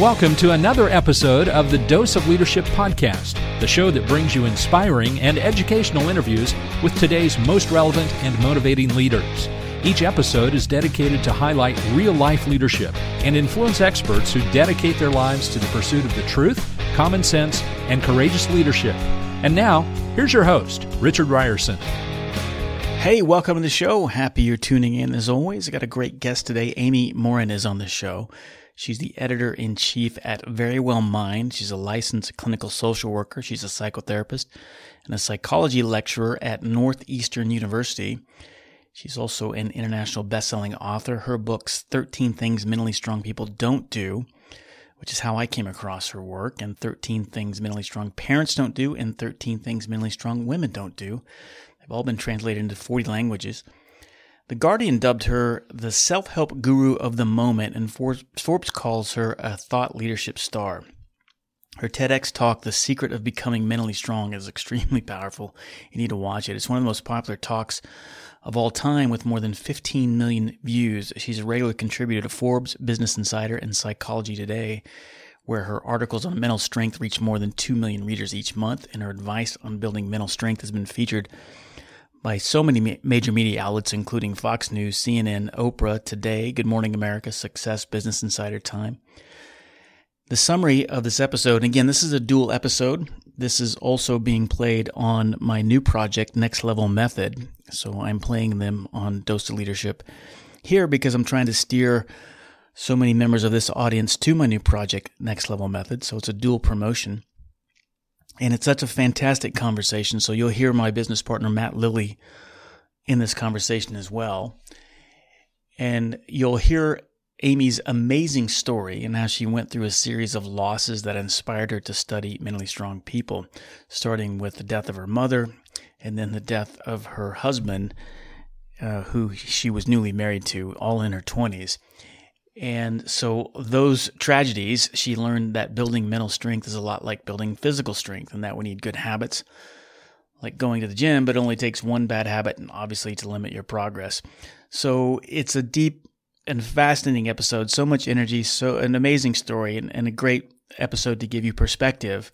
Welcome to another episode of the Dose of Leadership podcast, the show that brings you inspiring and educational interviews with today's most relevant and motivating leaders. Each episode is dedicated to highlight real life leadership and influence experts who dedicate their lives to the pursuit of the truth, common sense, and courageous leadership. And now, here's your host, Richard Rierson. Hey, welcome to the show. Happy you're tuning in as always. I got a great guest today. Amy Morin is on the show. She's the editor in chief at Verywell Mind. She's a licensed clinical social worker. She's a psychotherapist and a psychology lecturer at Northeastern University. She's also an international best-selling author. Her books 13 Things Mentally Strong People Don't Do, which is how I came across her work, and 13 Things Mentally Strong Parents Don't Do, and 13 Things Mentally Strong Women Don't Do. They've all been translated into 40 languages. The Guardian dubbed her the self help guru of the moment, and Forbes calls her a thought leadership star. Her TEDx talk, The Secret of Becoming Mentally Strong, is extremely powerful. You need to watch it. It's one of the most popular talks of all time with more than 15 million views. She's a regular contributor to Forbes, Business Insider, and Psychology Today, where her articles on mental strength reach more than 2 million readers each month, and her advice on building mental strength has been featured by so many major media outlets, including Fox News, CNN, Oprah, Today, Good Morning America, Success, Business Insider, Time. The summary of this episode, again, this is a dual episode. This is also being played on my new project, Next Level Method. So I'm playing them on Dose of Leadership here because I'm trying to steer so many members of this audience to my new project, Next Level Method. So it's a dual promotion. And it's such a fantastic conversation. So you'll hear my business partner, Matt Lilly, in this conversation as well. And you'll hear Amy's amazing story and how she went through a series of losses that inspired her to study mentally strong people, starting with the death of her mother and then the death of her husband, uh, who she was newly married to, all in her 20s. And so, those tragedies, she learned that building mental strength is a lot like building physical strength, and that we need good habits, like going to the gym, but it only takes one bad habit, and obviously to limit your progress. So, it's a deep and fascinating episode. So much energy, so an amazing story, and, and a great episode to give you perspective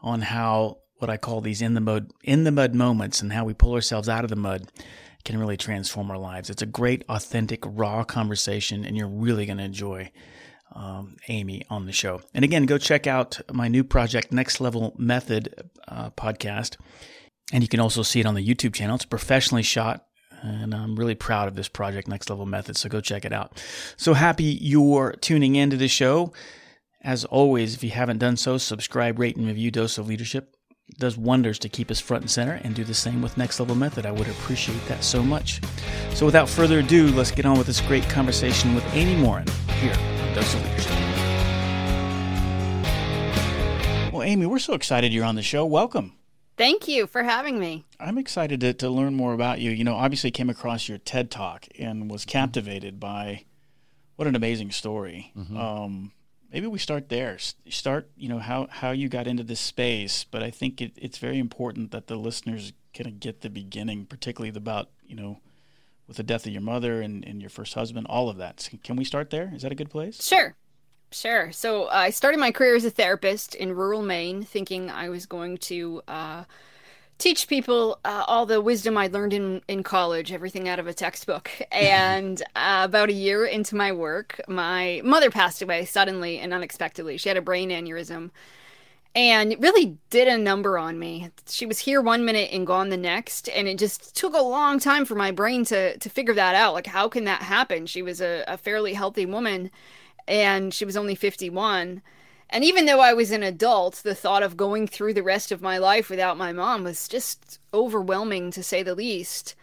on how what I call these in the mud in the mud moments and how we pull ourselves out of the mud can really transform our lives. It's a great, authentic, raw conversation, and you're really going to enjoy um, Amy on the show. And again, go check out my new project, Next Level Method uh, podcast. And you can also see it on the YouTube channel. It's professionally shot, and I'm really proud of this project, Next Level Method. So go check it out. So happy you're tuning into the show. As always, if you haven't done so, subscribe, rate, and review Dose of Leadership does wonders to keep us front and center and do the same with Next Level Method. I would appreciate that so much. So without further ado, let's get on with this great conversation with Amy Morin here on Dose of Leadership. Well, Amy, we're so excited you're on the show. Welcome. Thank you for having me. I'm excited to, to learn more about you. You know, obviously came across your TED Talk and was captivated by what an amazing story. Mm-hmm. Um, maybe we start there. Start, you know, how how you got into this space. But I think it, it's very important that the listeners kind of get the beginning, particularly about you know, with the death of your mother and, and your first husband, all of that. So can we start there? Is that a good place? Sure. Sure. So uh, I started my career as a therapist in rural Maine, thinking I was going to uh, teach people uh, all the wisdom I learned in, in college, everything out of a textbook. And uh, about a year into my work, my mother passed away suddenly and unexpectedly. She had a brain aneurysm and it really did a number on me. She was here one minute and gone the next, and it just took a long time for my brain to to figure that out. Like, how can that happen? She was a, a fairly healthy woman, and she was only fifty one and even though I was an adult, the thought of going through the rest of my life without my mom was just overwhelming to say the least.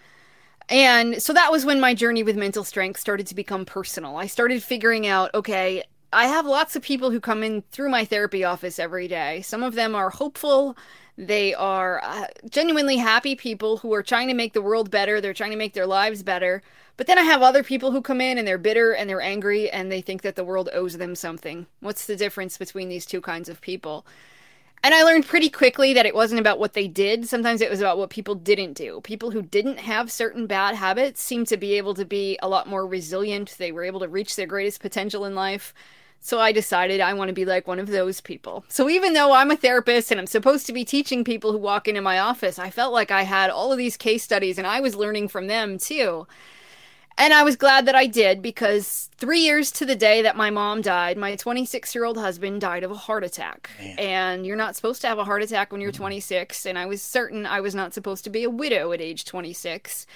And so that was when my journey with mental strength started to become personal. I started figuring out okay, I have lots of people who come in through my therapy office every day. Some of them are hopeful. They are uh, genuinely happy people who are trying to make the world better. They're trying to make their lives better. But then I have other people who come in and they're bitter and they're angry and they think that the world owes them something. What's the difference between these two kinds of people? And I learned pretty quickly that it wasn't about what they did. Sometimes it was about what people didn't do. People who didn't have certain bad habits seemed to be able to be a lot more resilient. They were able to reach their greatest potential in life. So I decided I want to be like one of those people. So even though I'm a therapist and I'm supposed to be teaching people who walk into my office, I felt like I had all of these case studies and I was learning from them too. And I was glad that I did because three years to the day that my mom died, my 26 year old husband died of a heart attack. Man. And you're not supposed to have a heart attack when you're mm-hmm. 26. And I was certain I was not supposed to be a widow at age 26.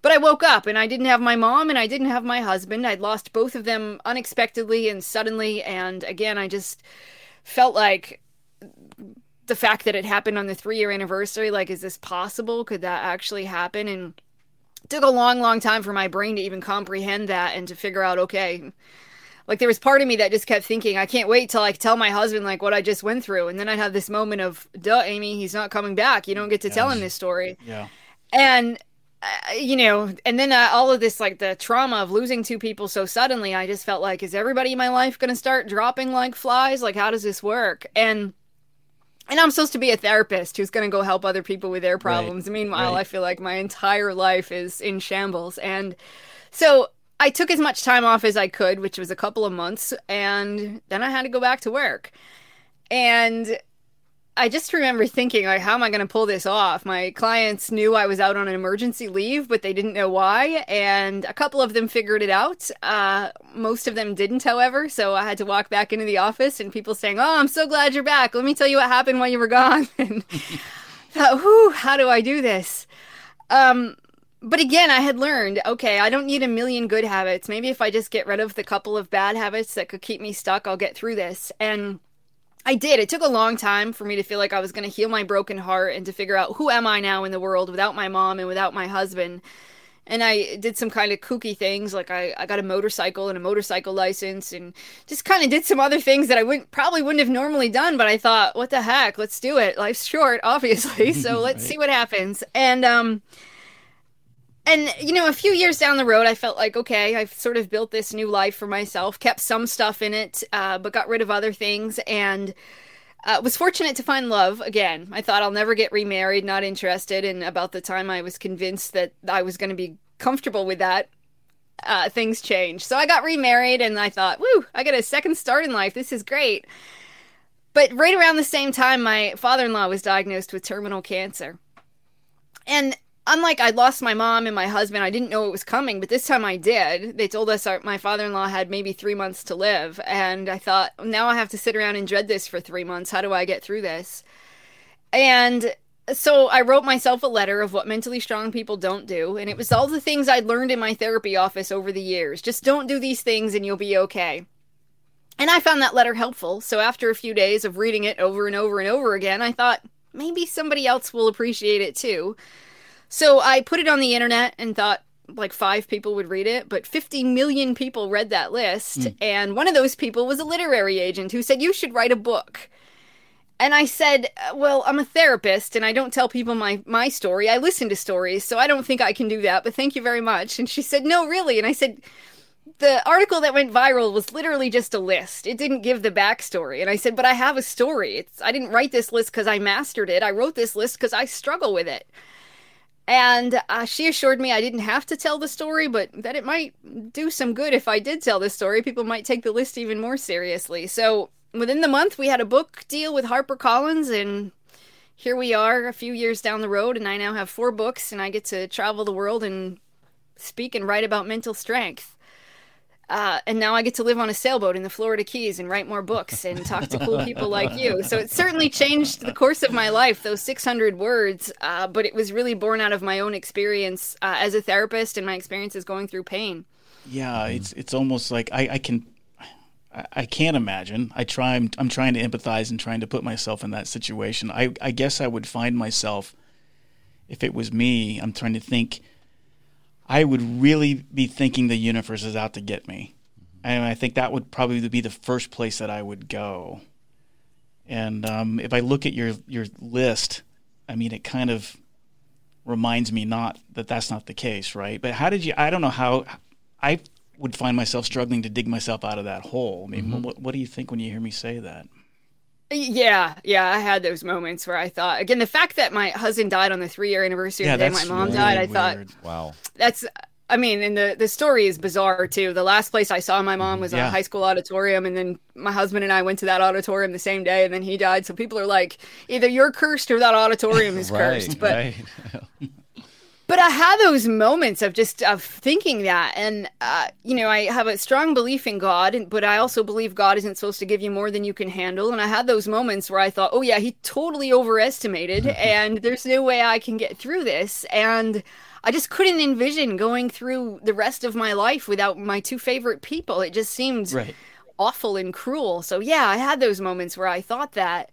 But I woke up and I didn't have my mom and I didn't have my husband. I'd lost both of them unexpectedly and suddenly. And again, I just felt like the fact that it happened on the three year anniversary like, is this possible? Could that actually happen? And it took a long, long time for my brain to even comprehend that and to figure out, okay, like there was part of me that just kept thinking, I can't wait till I tell my husband like what I just went through, and then I'd have this moment of, duh, Amy, he's not coming back. You don't get to yes. tell him this story. Yeah. And uh, you know, and then uh, all of this, like the trauma of losing two people so suddenly, I just felt like, is everybody in my life going to start dropping like flies? Like, how does this work? And and I'm supposed to be a therapist who's going to go help other people with their problems. Right. Meanwhile, right. I feel like my entire life is in shambles. And so I took as much time off as I could, which was a couple of months, and then I had to go back to work. And I just remember thinking, like, how am I going to pull this off? My clients knew I was out on an emergency leave, but they didn't know why. And a couple of them figured it out. Uh, most of them didn't, however. So I had to walk back into the office and people saying, Oh, I'm so glad you're back. Let me tell you what happened while you were gone. and thought, whew, how do I do this? Um, but again, I had learned, okay, I don't need a million good habits. Maybe if I just get rid of the couple of bad habits that could keep me stuck, I'll get through this. And I did. It took a long time for me to feel like I was going to heal my broken heart and to figure out who am I now in the world without my mom and without my husband. And I did some kind of kooky things, like I, I got a motorcycle and a motorcycle license, and just kind of did some other things that I wouldn't probably wouldn't have normally done. But I thought, what the heck? Let's do it. Life's short, obviously, so let's right. see what happens. And um, and you know a few years down the road i felt like okay i've sort of built this new life for myself kept some stuff in it uh, but got rid of other things and uh, was fortunate to find love again. I thought i'll never get remarried not interested. And about the time i was convinced that i was going to be comfortable with that uh, things changed. So i got remarried and i thought woo i got a second start in life. This is great. But right around the same time my father-in-law was diagnosed with terminal cancer. And unlike I'd lost my mom and my husband, I didn't know it was coming, but this time I did. They told us our, my father in law had maybe three months to live. And I thought, now I have to sit around and dread this for three months. How do I get through this? And so I wrote myself a letter of what mentally strong people don't do. And it was all the things I'd learned in my therapy office over the years. Just don't do these things and you'll be okay. And I found that letter helpful. So after a few days of reading it over and over and over again, I thought, maybe somebody else will appreciate it too. So I put it on the internet and thought like five people would read it, but 50 million people read that list. Mm. And one of those people was a literary agent who said, You should write a book. And I said, Well, I'm a therapist and I don't tell people my, my story. I listen to stories, so I don't think I can do that, but thank you very much. And she said, No, really. And I said, the article that went viral was literally just a list. It didn't give the backstory. And I said, but I have a story. It's I didn't write this list because I mastered it. I wrote this list because I struggle with it. And uh, she assured me I didn't have to tell the story, but that it might do some good if I did tell the story. People might take the list even more seriously. So within the month, we had a book deal with HarperCollins, and here we are a few years down the road, and I now have four books, and I get to travel the world and speak and write about mental strength. Uh, and now I get to live on a sailboat in the Florida Keys and write more books and talk to cool people like you. So it certainly changed the course of my life, those 600 words. Uh, but it was really born out of my own experience uh, as a therapist and my experiences going through pain. Yeah, it's it's almost like I, I can I can't imagine. I try. I'm, I'm, trying to empathize and trying to put myself in that situation. I, I guess I would find myself, if it was me, I'm trying to think I would really be thinking the universe is out to get me. and I think that would probably be the first place that I would go. And um, if I look at your your list, I mean, it kind of reminds me not that that's not the case, right? But how did you? I don't know how. I would find myself struggling to dig myself out of that hole. I mean, mm-hmm. what, what do you think when you hear me say that? Yeah, yeah, I had those moments where I thought again the fact that my husband died on the three year anniversary yeah, of the day my mom really died. I weird. thought, wow, that's. I mean, and the the story is bizarre too. The last place I saw my mom mm-hmm. was yeah. a high school auditorium, and then my husband and I went to that auditorium the same day, and then he died. So people are like, either you're cursed or that auditorium is right, cursed. But right. but I had those moments of just of thinking that, and uh, you know, I have a strong belief in God, and, but I also believe God isn't supposed to give you more than you can handle. And I had those moments where I thought, oh yeah, he totally overestimated, and there's no way I can get through this, and I just couldn't envision going through the rest of my life without my two favorite people. It just seemed right. awful and cruel. So yeah, I had those moments where I thought that.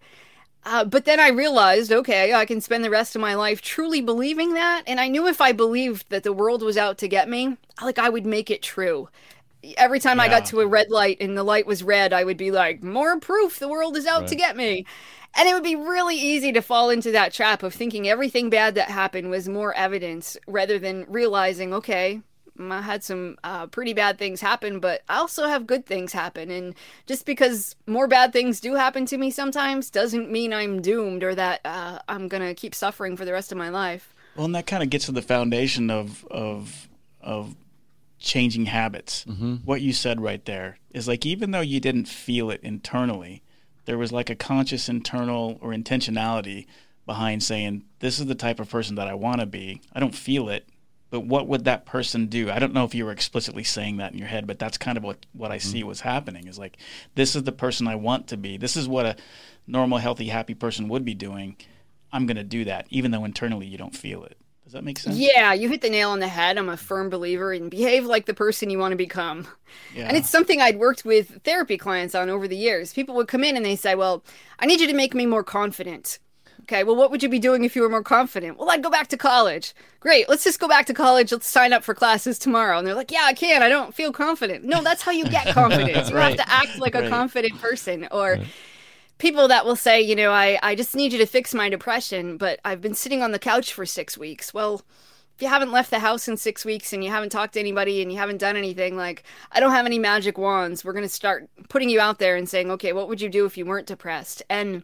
Uh, but then I realized, okay, I can spend the rest of my life truly believing that. And I knew if I believed that the world was out to get me, like I would make it true. Every time yeah. I got to a red light and the light was red, I would be like, more proof the world is out right. to get me. And it would be really easy to fall into that trap of thinking everything bad that happened was more evidence rather than realizing, okay, I had some uh, pretty bad things happen, but I also have good things happen. And just because more bad things do happen to me sometimes doesn't mean I'm doomed or that uh, I'm going to keep suffering for the rest of my life. Well, and that kind of gets to the foundation of, of, of changing habits. Mm-hmm. What you said right there is like, even though you didn't feel it internally, there was like a conscious internal or intentionality behind saying, this is the type of person that I want to be. I don't feel it but what would that person do? I don't know if you were explicitly saying that in your head, but that's kind of what, what I see mm-hmm. was happening is like, this is the person I want to be. This is what a normal, healthy, happy person would be doing. I'm going to do that, even though internally you don't feel it. Does that make sense? Yeah, you hit the nail on the head. I'm a firm believer in behave like the person you want to become. Yeah. And it's something I'd worked with therapy clients on over the years. People would come in and they say, Well, I need you to make me more confident. Okay, well, what would you be doing if you were more confident? Well, I'd go back to college. Great, let's just go back to college. Let's sign up for classes tomorrow. And they're like, yeah, I can. I don't feel confident. No, that's how you get confidence. You right. have to act like a confident person. Or right. people that will say, you know, I, I just need you to fix my depression, but I've been sitting on the couch for six weeks. Well, if you haven't left the house in six weeks and you haven't talked to anybody and you haven't done anything, like, I don't have any magic wands. We're going to start putting you out there and saying, okay, what would you do if you weren't depressed? And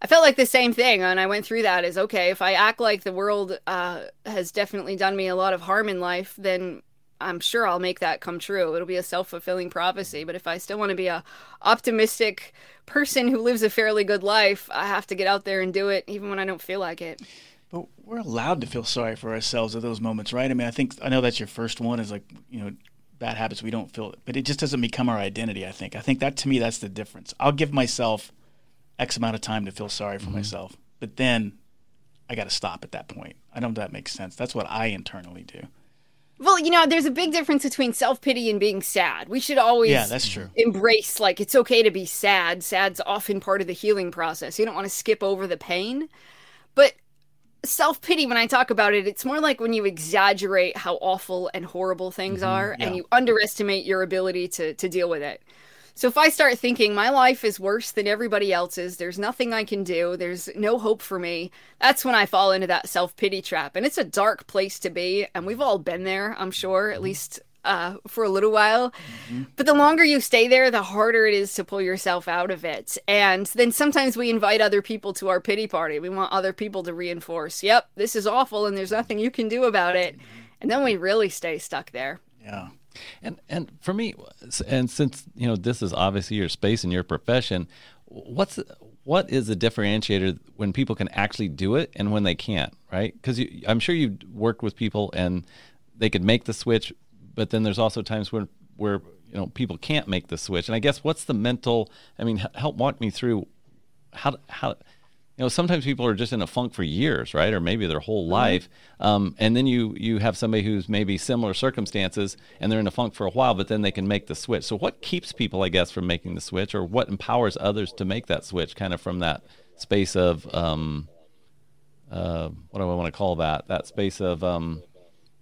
I felt like the same thing, and I went through that. Is okay if I act like the world uh, has definitely done me a lot of harm in life, then I'm sure I'll make that come true. It'll be a self fulfilling prophecy. But if I still want to be a optimistic person who lives a fairly good life, I have to get out there and do it, even when I don't feel like it. But we're allowed to feel sorry for ourselves at those moments, right? I mean, I think I know that's your first one is like you know bad habits we don't feel, but it just doesn't become our identity. I think. I think that to me that's the difference. I'll give myself X amount of time to feel sorry for mm-hmm. myself. But then I got to stop at that point. I don't know if that makes sense. That's what I internally do. Well, you know, there's a big difference between self pity and being sad. We should always yeah, that's true. embrace like it's okay to be sad. Sad's often part of the healing process. You don't want to skip over the pain. But self pity, when I talk about it, it's more like when you exaggerate how awful and horrible things mm-hmm, are yeah. and you underestimate your ability to to deal with it. So if I start thinking my life is worse than everybody else's, there's nothing I can do, there's no hope for me, that's when I fall into that self pity trap. And it's a dark place to be. And we've all been there, I'm sure, at least uh, for a little while. Mm-hmm. But the longer you stay there, the harder it is to pull yourself out of it. And then sometimes we invite other people to our pity party. We want other people to reinforce, yep, this is awful and there's nothing you can do about it. And then we really stay stuck there. Yeah. And and for me, and since you know this is obviously your space and your profession, what's what is the differentiator when people can actually do it and when they can't, right? Because I'm sure you've worked with people and they could make the switch, but then there's also times where where you know people can't make the switch. And I guess what's the mental? I mean, help walk me through how how you know sometimes people are just in a funk for years right or maybe their whole mm-hmm. life um, and then you you have somebody who's maybe similar circumstances and they're in a funk for a while but then they can make the switch so what keeps people i guess from making the switch or what empowers others to make that switch kind of from that space of um, uh, what do i want to call that that space of um,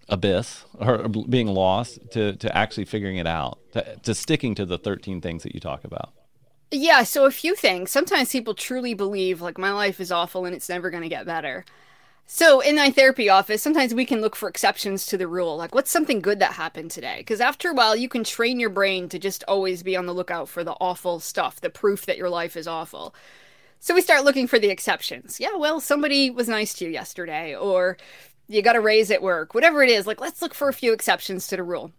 abyss or being lost to, to actually figuring it out to, to sticking to the 13 things that you talk about? Yeah, so a few things. Sometimes people truly believe, like, my life is awful and it's never going to get better. So, in my therapy office, sometimes we can look for exceptions to the rule. Like, what's something good that happened today? Because after a while, you can train your brain to just always be on the lookout for the awful stuff, the proof that your life is awful. So, we start looking for the exceptions. Yeah, well, somebody was nice to you yesterday, or you got a raise at work, whatever it is. Like, let's look for a few exceptions to the rule.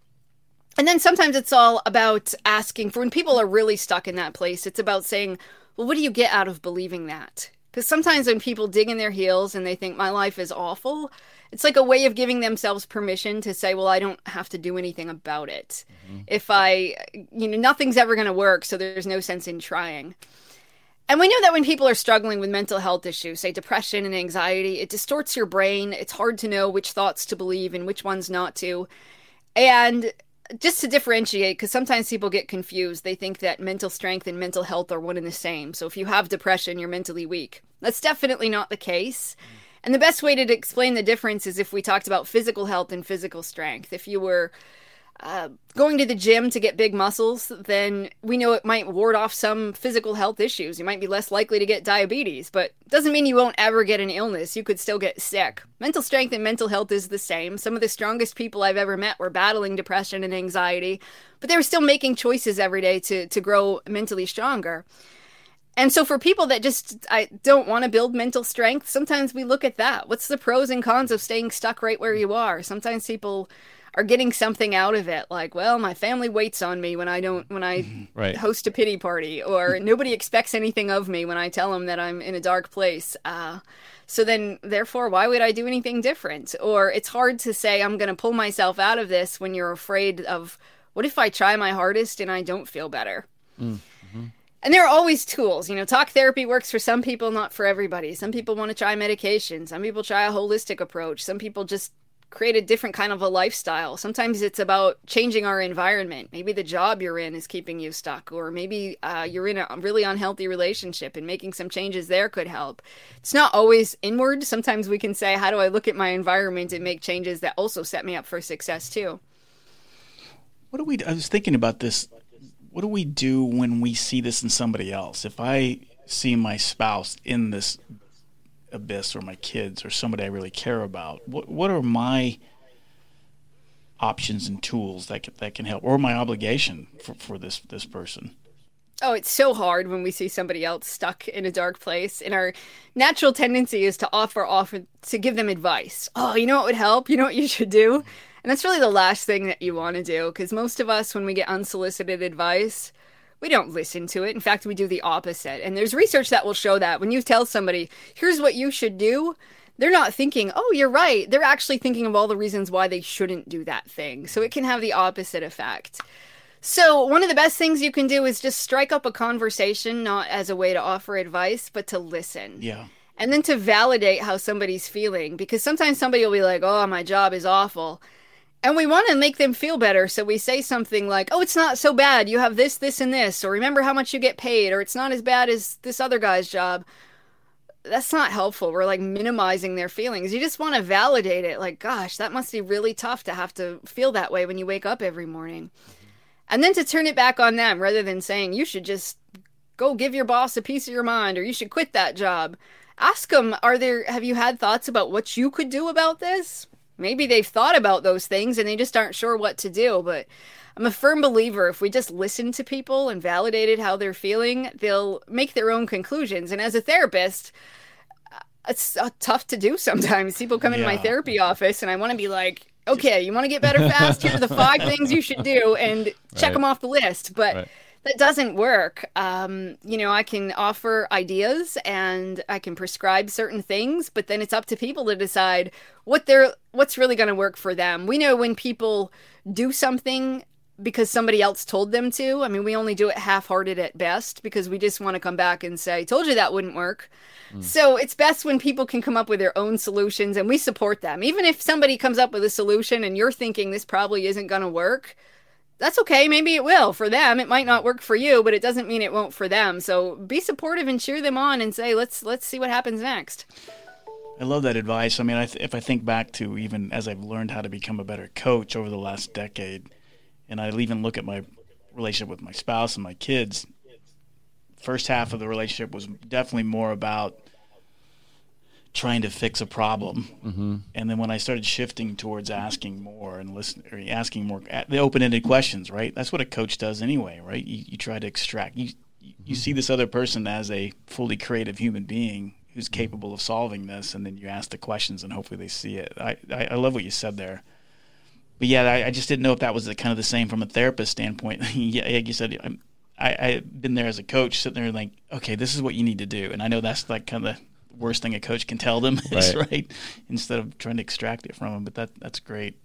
And then sometimes it's all about asking for when people are really stuck in that place, it's about saying, well, what do you get out of believing that? Because sometimes when people dig in their heels and they think my life is awful, it's like a way of giving themselves permission to say, well, I don't have to do anything about it. Mm-hmm. If I, you know, nothing's ever going to work, so there's no sense in trying. And we know that when people are struggling with mental health issues, say depression and anxiety, it distorts your brain. It's hard to know which thoughts to believe and which ones not to. And just to differentiate, because sometimes people get confused. They think that mental strength and mental health are one and the same. So if you have depression, you're mentally weak. That's definitely not the case. And the best way to explain the difference is if we talked about physical health and physical strength. If you were uh, going to the gym to get big muscles, then we know it might ward off some physical health issues. You might be less likely to get diabetes, but doesn't mean you won't ever get an illness. You could still get sick. Mental strength and mental health is the same. Some of the strongest people I've ever met were battling depression and anxiety, but they were still making choices every day to to grow mentally stronger. And so for people that just I don't want to build mental strength, sometimes we look at that. What's the pros and cons of staying stuck right where you are? Sometimes people are getting something out of it like well my family waits on me when i don't when i right. host a pity party or nobody expects anything of me when i tell them that i'm in a dark place uh, so then therefore why would i do anything different or it's hard to say i'm going to pull myself out of this when you're afraid of what if i try my hardest and i don't feel better mm-hmm. And there are always tools. You know, talk therapy works for some people, not for everybody. Some people want to try medication. Some people try a holistic approach. Some people just create a different kind of a lifestyle. Sometimes it's about changing our environment. Maybe the job you're in is keeping you stuck, or maybe uh, you're in a really unhealthy relationship and making some changes there could help. It's not always inward. Sometimes we can say, How do I look at my environment and make changes that also set me up for success too? What do we, I was thinking about this. What do we do when we see this in somebody else? If I see my spouse in this abyss or my kids or somebody I really care about? What what are my options and tools that can, that can help, or my obligation for, for this this person? Oh, it's so hard when we see somebody else stuck in a dark place. And our natural tendency is to offer offer to give them advice. Oh, you know what would help? You know what you should do? And that's really the last thing that you want to do because most of us when we get unsolicited advice, we don't listen to it. In fact, we do the opposite. And there's research that will show that when you tell somebody, here's what you should do, they're not thinking, oh, you're right. They're actually thinking of all the reasons why they shouldn't do that thing. So it can have the opposite effect. So, one of the best things you can do is just strike up a conversation, not as a way to offer advice, but to listen. Yeah. And then to validate how somebody's feeling. Because sometimes somebody will be like, oh, my job is awful. And we want to make them feel better, so we say something like, "Oh, it's not so bad. You have this, this, and this," or "Remember how much you get paid," or "It's not as bad as this other guy's job." That's not helpful. We're like minimizing their feelings. You just want to validate it. Like, gosh, that must be really tough to have to feel that way when you wake up every morning. And then to turn it back on them rather than saying, you should just go give your boss a piece of your mind or you should quit that job. Ask them, are there, have you had thoughts about what you could do about this? Maybe they've thought about those things and they just aren't sure what to do. But I'm a firm believer if we just listen to people and validated how they're feeling, they'll make their own conclusions. And as a therapist, uh, it's uh, tough to do sometimes. People come yeah. in my therapy office and I want to be like, okay, you want to get better fast? Here are the five things you should do and check right. them off the list. But right that doesn't work. Um, you know, I can offer ideas and I can prescribe certain things, but then it's up to people to decide what they're what's really going to work for them. We know when people do something because somebody else told them to. I mean, we only do it half-hearted at best because we just want to come back and say, "I "Told you that wouldn't work." Mm. So, it's best when people can come up with their own solutions and we support them. Even if somebody comes up with a solution and you're thinking this probably isn't going to work, that's okay. Maybe it will for them. It might not work for you, but it doesn't mean it won't for them. So be supportive and cheer them on and say, let's let's see what happens next. I love that advice. I mean, I th- if I think back to even as I've learned how to become a better coach over the last decade, and I even look at my relationship with my spouse and my kids, first half of the relationship was definitely more about trying to fix a problem. Mm-hmm. And then when I started shifting towards asking more and listening, asking more, the open-ended questions, right? That's what a coach does anyway, right? You, you try to extract. You you mm-hmm. see this other person as a fully creative human being who's capable of solving this, and then you ask the questions, and hopefully they see it. I I, I love what you said there. But yeah, I, I, just didn't know if that was the, kind of the same from a therapist standpoint. yeah, like you said, I'm, I, I've been there as a coach, sitting there like, okay, this is what you need to do, and I know that's like kind of worst thing a coach can tell them is right. right, instead of trying to extract it from them. But that that's great.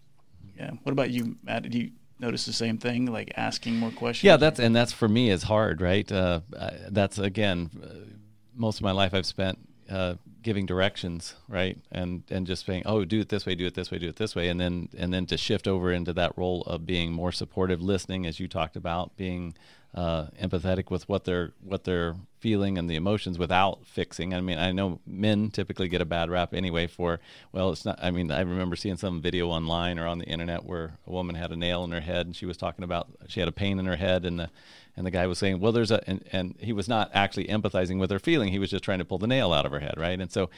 Yeah. What about you, Matt? Did you notice the same thing, like asking more questions? Yeah, that's and that's for me is hard, right? Uh, that's again, uh, most of my life I've spent uh, giving directions, right, and and just saying, oh, do it this way, do it this way, do it this way, and then and then to shift over into that role of being more supportive, listening, as you talked about, being uh, empathetic with what they're what they're feeling and the emotions without fixing. I mean, I know men typically get a bad rap anyway for well, it's not. I mean, I remember seeing some video online or on the internet where a woman had a nail in her head and she was talking about she had a pain in her head and the and the guy was saying, well, there's a and, and he was not actually empathizing with her feeling. He was just trying to pull the nail out of her head, right? And so,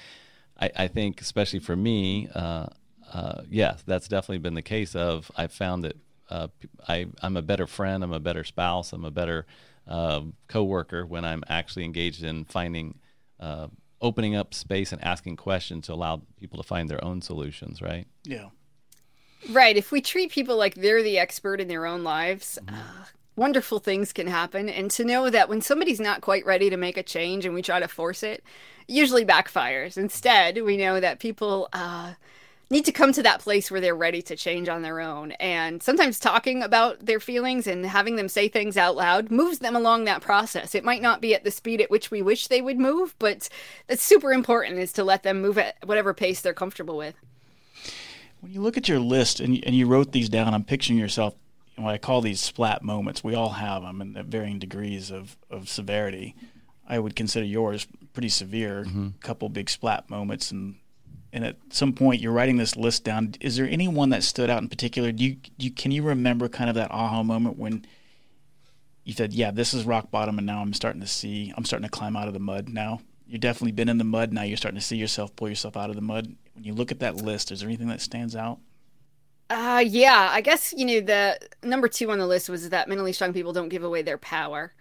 I, I think especially for me. Uh, uh, yes, that's definitely been the case. Of I've found that uh, I, I'm a better friend, I'm a better spouse, I'm a better uh, coworker when I'm actually engaged in finding, uh, opening up space and asking questions to allow people to find their own solutions. Right? Yeah. Right. If we treat people like they're the expert in their own lives, mm-hmm. uh, wonderful things can happen. And to know that when somebody's not quite ready to make a change and we try to force it, usually backfires. Instead, we know that people uh, need to come to that place where they're ready to change on their own. And sometimes talking about their feelings and having them say things out loud moves them along that process. It might not be at the speed at which we wish they would move, but that's super important is to let them move at whatever pace they're comfortable with. When you look at your list and, and you wrote these down, I'm picturing yourself what I call these splat moments. We all have them in varying degrees of, of severity. I would consider yours pretty severe. Mm-hmm. couple big splat moments and and at some point you're writing this list down. Is there anyone that stood out in particular? Do you, do you can you remember kind of that aha moment when you said, "Yeah, this is rock bottom," and now I'm starting to see, I'm starting to climb out of the mud now. You've definitely been in the mud. Now you're starting to see yourself pull yourself out of the mud. When you look at that list, is there anything that stands out? Uh, yeah, I guess you know the number two on the list was that mentally strong people don't give away their power.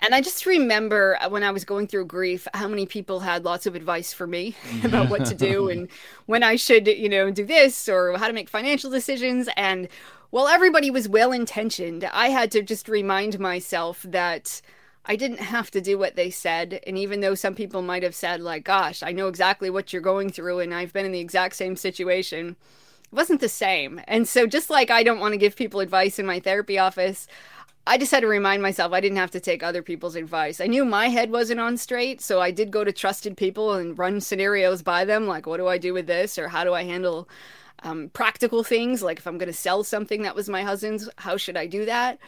And I just remember uh, when I was going through grief, how many people had lots of advice for me about what to do and when I should, you know, do this or how to make financial decisions. And while everybody was well intentioned, I had to just remind myself that I didn't have to do what they said. And even though some people might have said, like, gosh, I know exactly what you're going through and I've been in the exact same situation, it wasn't the same. And so, just like I don't want to give people advice in my therapy office, I just had to remind myself I didn't have to take other people's advice. I knew my head wasn't on straight, so I did go to trusted people and run scenarios by them, like what do I do with this, or how do I handle um, practical things, like if I'm going to sell something that was my husband's, how should I do that?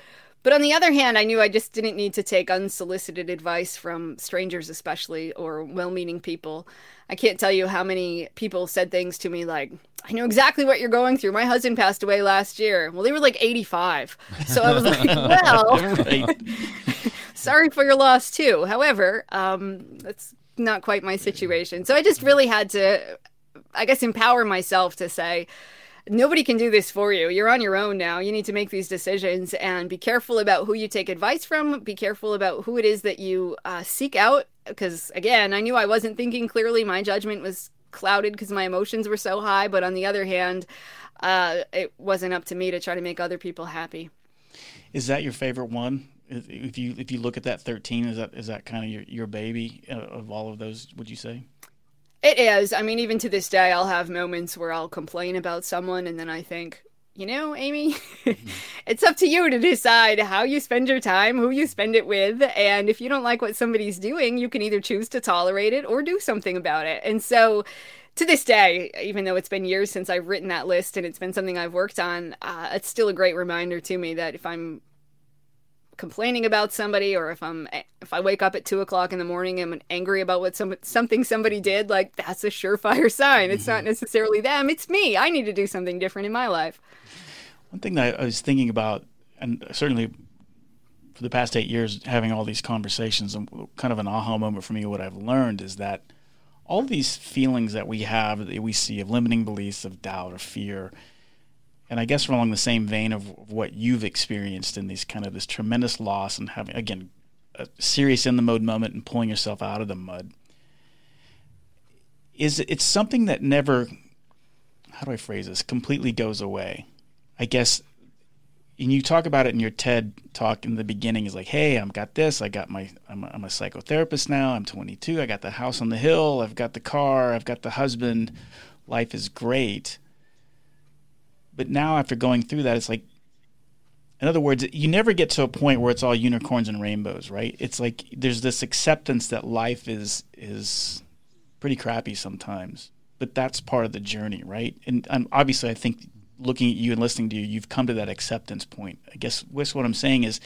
But on the other hand, I knew I just didn't need to take unsolicited advice from strangers, especially, or well meaning people. I can't tell you how many people said things to me like, I know exactly what you're going through. My husband passed away last year. Well, they were like 85. So I was like, well, sorry for your loss, too. However, um, that's not quite my situation. So I just really had to, I guess, empower myself to say, nobody can do this for you. You're on your own now. You need to make these decisions and be careful about who you take advice from. Be careful about who it is that you uh, seek out. Because again, I knew I wasn't thinking clearly. My judgment was clouded because my emotions were so high. But on the other hand, uh, it wasn't up to me to try to make other people happy. Is that your favorite one? If you if you look at that thirteen, is that is that kind of your your baby uh, of all of those? Would you say? It is. I mean, even to this day, I'll have moments where I'll complain about someone, and then I think, you know, Amy, it's up to you to decide how you spend your time, who you spend it with. And if you don't like what somebody's doing, you can either choose to tolerate it or do something about it. And so, to this day, even though it's been years since I've written that list and it's been something I've worked on, uh, it's still a great reminder to me that if I'm complaining about somebody or if i'm if i wake up at two o'clock in the morning and i'm angry about what some something somebody did like that's a surefire sign. It's not mm-hmm. necessarily them it's me. I need to do something different in my life. One thing that i was thinking about and certainly for the past eight years having all these conversations and kind of an aha moment for me what i've learned is that all these feelings that we have that we see of limiting beliefs of doubt or fear and i guess along the same vein of what you've experienced in these kind of this tremendous loss and having again a serious in the mode moment and pulling yourself out of the mud is it's something that never how do i phrase this completely goes away i guess and you talk about it in your TED talk in the beginning is like, hey, I've got this. I got my, I'm a, I'm a psychotherapist now. I'm 22. I got the house on the hill. I've got the car. I've got the husband. Life is great. But now, after going through that, it's like, in other words, you never get to a point where it's all unicorns and rainbows, right? It's like there's this acceptance that life is is pretty crappy sometimes, but that's part of the journey, right? And um, obviously, I think looking at you and listening to you, you've come to that acceptance point. I guess what I'm saying is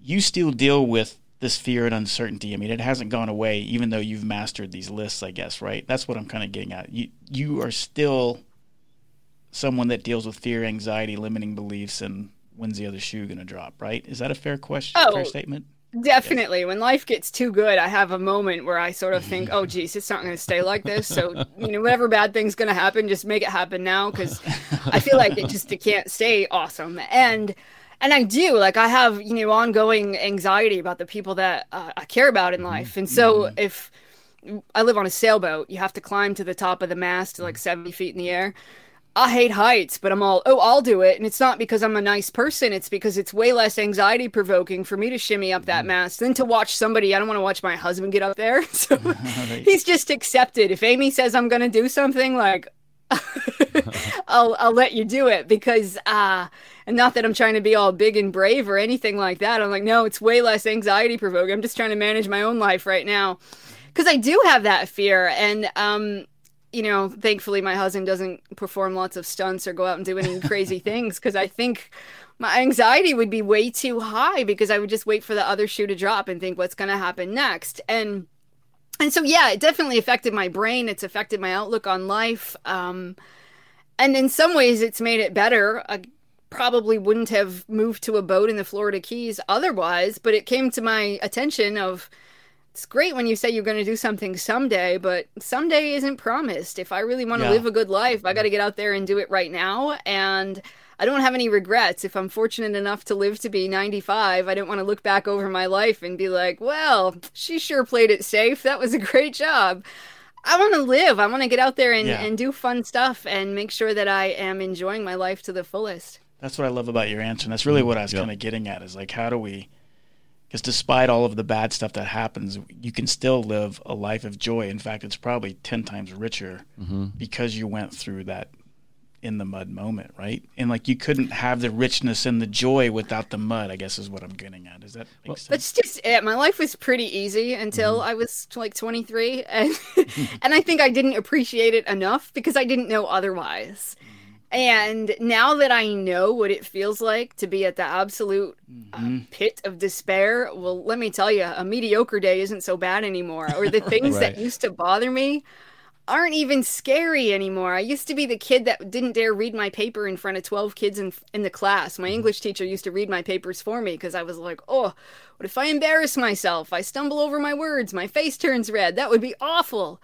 you still deal with this fear and uncertainty. I mean, it hasn't gone away, even though you've mastered these lists, I guess, right? That's what I'm kind of getting at. You you are still someone that deals with fear, anxiety, limiting beliefs, and when's the other shoe going to drop, right? Is that a fair question? Oh, fair statement? Definitely. Yes. When life gets too good, I have a moment where I sort of think, oh, geez, it's not going to stay like this. So, you know, whatever bad thing's going to happen, just make it happen now because I feel like it just it can't stay awesome. And, and I do like I have, you know, ongoing anxiety about the people that uh, I care about in mm-hmm. life. And so mm-hmm. if I live on a sailboat, you have to climb to the top of the mast like 70 feet in the air. I hate heights, but I'm all, oh, I'll do it. And it's not because I'm a nice person. It's because it's way less anxiety provoking for me to shimmy up that mm. mast than to watch somebody. I don't want to watch my husband get up there. So he's just accepted. If Amy says I'm going to do something, like, I'll, I'll let you do it because, uh, and not that I'm trying to be all big and brave or anything like that. I'm like, no, it's way less anxiety provoking. I'm just trying to manage my own life right now because I do have that fear. And, um, you know, thankfully my husband doesn't perform lots of stunts or go out and do any crazy things because I think my anxiety would be way too high because I would just wait for the other shoe to drop and think what's going to happen next. And and so yeah, it definitely affected my brain. It's affected my outlook on life. Um, and in some ways, it's made it better. I probably wouldn't have moved to a boat in the Florida Keys otherwise, but it came to my attention of it's great when you say you're going to do something someday, but someday isn't promised. If I really want to yeah. live a good life, I got to mm-hmm. get out there and do it right now. And I don't have any regrets. If I'm fortunate enough to live to be 95, I don't want to look back over my life and be like, well, she sure played it safe. That was a great job. I want to live. I want to get out there and, yeah. and do fun stuff and make sure that I am enjoying my life to the fullest. That's what I love about your answer. And that's really mm, what I was yep. kind of getting at is like, how do we because despite all of the bad stuff that happens, you can still live a life of joy. In fact, it's probably 10 times richer mm-hmm. because you went through that in the mud moment, right? And like you couldn't have the richness and the joy without the mud, I guess is what I'm getting at. Does that make well, sense? That's just it. My life was pretty easy until mm-hmm. I was like 23 and and I think I didn't appreciate it enough because I didn't know otherwise. And now that I know what it feels like to be at the absolute uh, mm-hmm. uh, pit of despair, well, let me tell you, a mediocre day isn't so bad anymore. Or the things right. that used to bother me aren't even scary anymore. I used to be the kid that didn't dare read my paper in front of 12 kids in, in the class. My mm-hmm. English teacher used to read my papers for me because I was like, oh, what if I embarrass myself? I stumble over my words, my face turns red. That would be awful.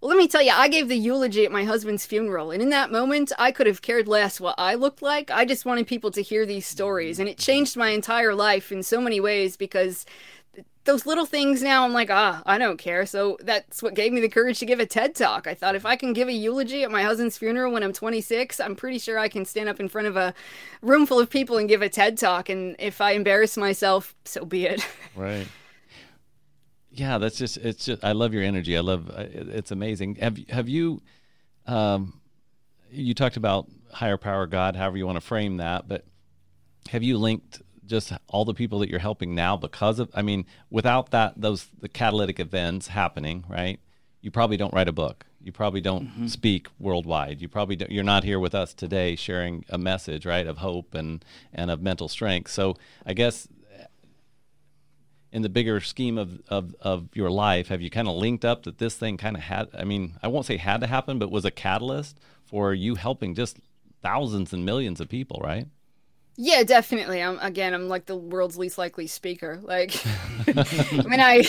Well, let me tell you, I gave the eulogy at my husband's funeral, and in that moment, I could have cared less what I looked like. I just wanted people to hear these stories, and it changed my entire life in so many ways because those little things now I'm like, ah, I don't care. So that's what gave me the courage to give a TED talk. I thought if I can give a eulogy at my husband's funeral when I'm 26, I'm pretty sure I can stand up in front of a room full of people and give a TED talk. And if I embarrass myself, so be it. Right. Yeah, that's just it's just I love your energy. I love it's amazing. Have have you um you talked about higher power God, however you want to frame that, but have you linked just all the people that you're helping now because of I mean, without that those the catalytic events happening, right? You probably don't write a book. You probably don't mm-hmm. speak worldwide. You probably don't, you're not here with us today sharing a message, right, of hope and and of mental strength. So, I guess in the bigger scheme of, of, of your life, have you kind of linked up that this thing kind of had, I mean, I won't say had to happen, but was a catalyst for you helping just thousands and millions of people, right? Yeah, definitely. I'm again. I'm like the world's least likely speaker. Like, I mean, I,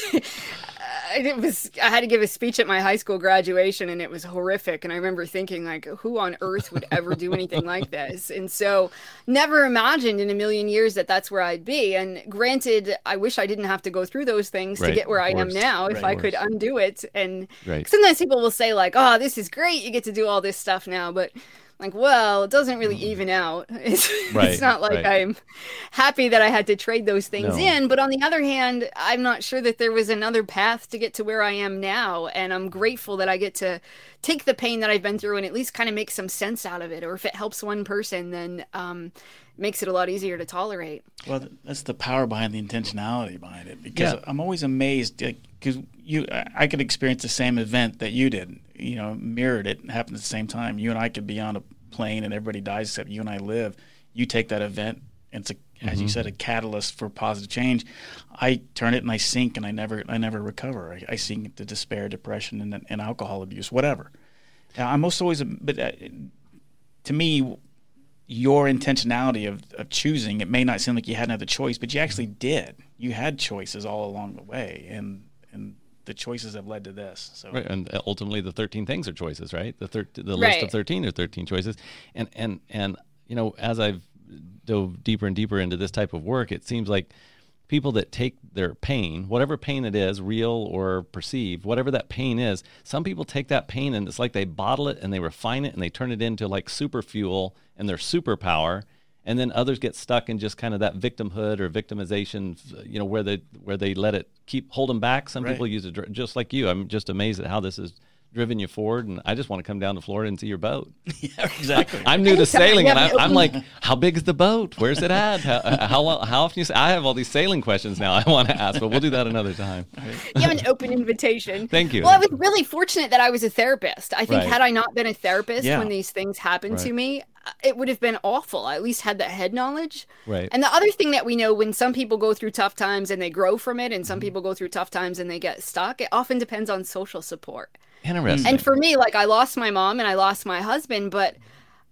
it was. I had to give a speech at my high school graduation, and it was horrific. And I remember thinking, like, who on earth would ever do anything like this? And so, never imagined in a million years that that's where I'd be. And granted, I wish I didn't have to go through those things Right, to get where I am now. If Right, I could undo it, and Right. sometimes people will say, like, "Oh, this is great. You get to do all this stuff now," but like, well, it doesn't really even out. It's, Mm. Right, it's not like right. I'm happy that I had to trade those things No. in. But on the other hand, I'm not sure that there was another path to get to where I am now. And I'm grateful that I get to take the pain that I've been through and at least kind of make some sense out of it. Or if it helps one person, then um, makes it a lot easier to tolerate. Well, that's the power behind the intentionality behind it. Because Yeah. I'm always amazed because you, I I could experience the same event that you did. You know, mirrored it, happened at the same time. You and I could be on a plane and everybody dies except you and I live. You take that event, and it's a, as Mm-hmm. you said, a catalyst for positive change. I turn it and I sink, and I never, I never recover. I, I sink into despair, depression, and, and alcohol abuse, whatever. I'm most always, but uh, to me, your intentionality of, of choosing, it may not seem like you had another choice, but you actually mm-hmm. did. You had choices all along the way, and and the choices have led to this. So Right, and ultimately the thirteen things are choices, right? The thir- the list of thirteen are thirteen choices, and and and you know, as I've dove deeper and deeper into this type of work, it seems like people that take their pain, whatever pain it is, real or perceived, whatever that pain is, some people take that pain and it's like they bottle it and they refine it and they turn it into like super fuel and their superpower. And then others get stuck in just kind of that victimhood or victimization, you know, where they where they let it keep hold them back. Some Right. people use it just like you. I'm just amazed at how this has driven you forward, and I just want to come down to Florida and see your boat. yeah, exactly. I'm new to sailing, and I, Yeah. I'm like, how big is the boat? Where's it at? How how, lo- how often? You say, I have all these sailing questions now. I want to ask, but we'll do that another time. You have an open invitation. Thank you. Well, I was really fortunate that I was a therapist. I think Right. had I not been a therapist Yeah. when these things happened to me, uh, it would have been awful. I at least had that head knowledge. Right. And the other thing that we know when some people go through tough times and they grow from it, and Mm-hmm. some people go through tough times and they get stuck, it often depends on social support. Interesting. And for me, like I lost my mom and I lost my husband, but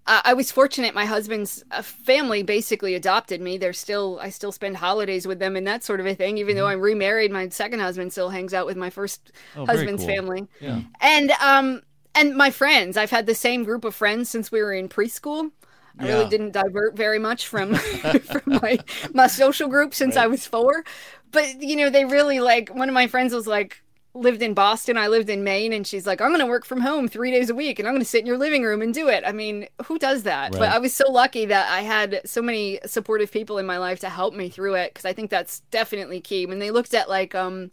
uh, I was fortunate. My husband's uh, family basically adopted me. They're still, I still spend holidays with them and that sort of a thing. Even though I'm remarried, my second husband still hangs out with my first Mm-hmm. Oh, husband's cool. family. Yeah. And um, and my friends. I've had the same group of friends since we were in preschool. I Yeah. really didn't divert very much from from my my social group since I was four. But you know, they really like one of my friends was like lived in Boston, I lived in Maine, and she's like, I'm gonna work from home three days a week and I'm gonna sit in your living room and do it. I mean, who does that? But I was so lucky that I had so many supportive people in my life to help me through it because I think that's definitely key. When they looked at like um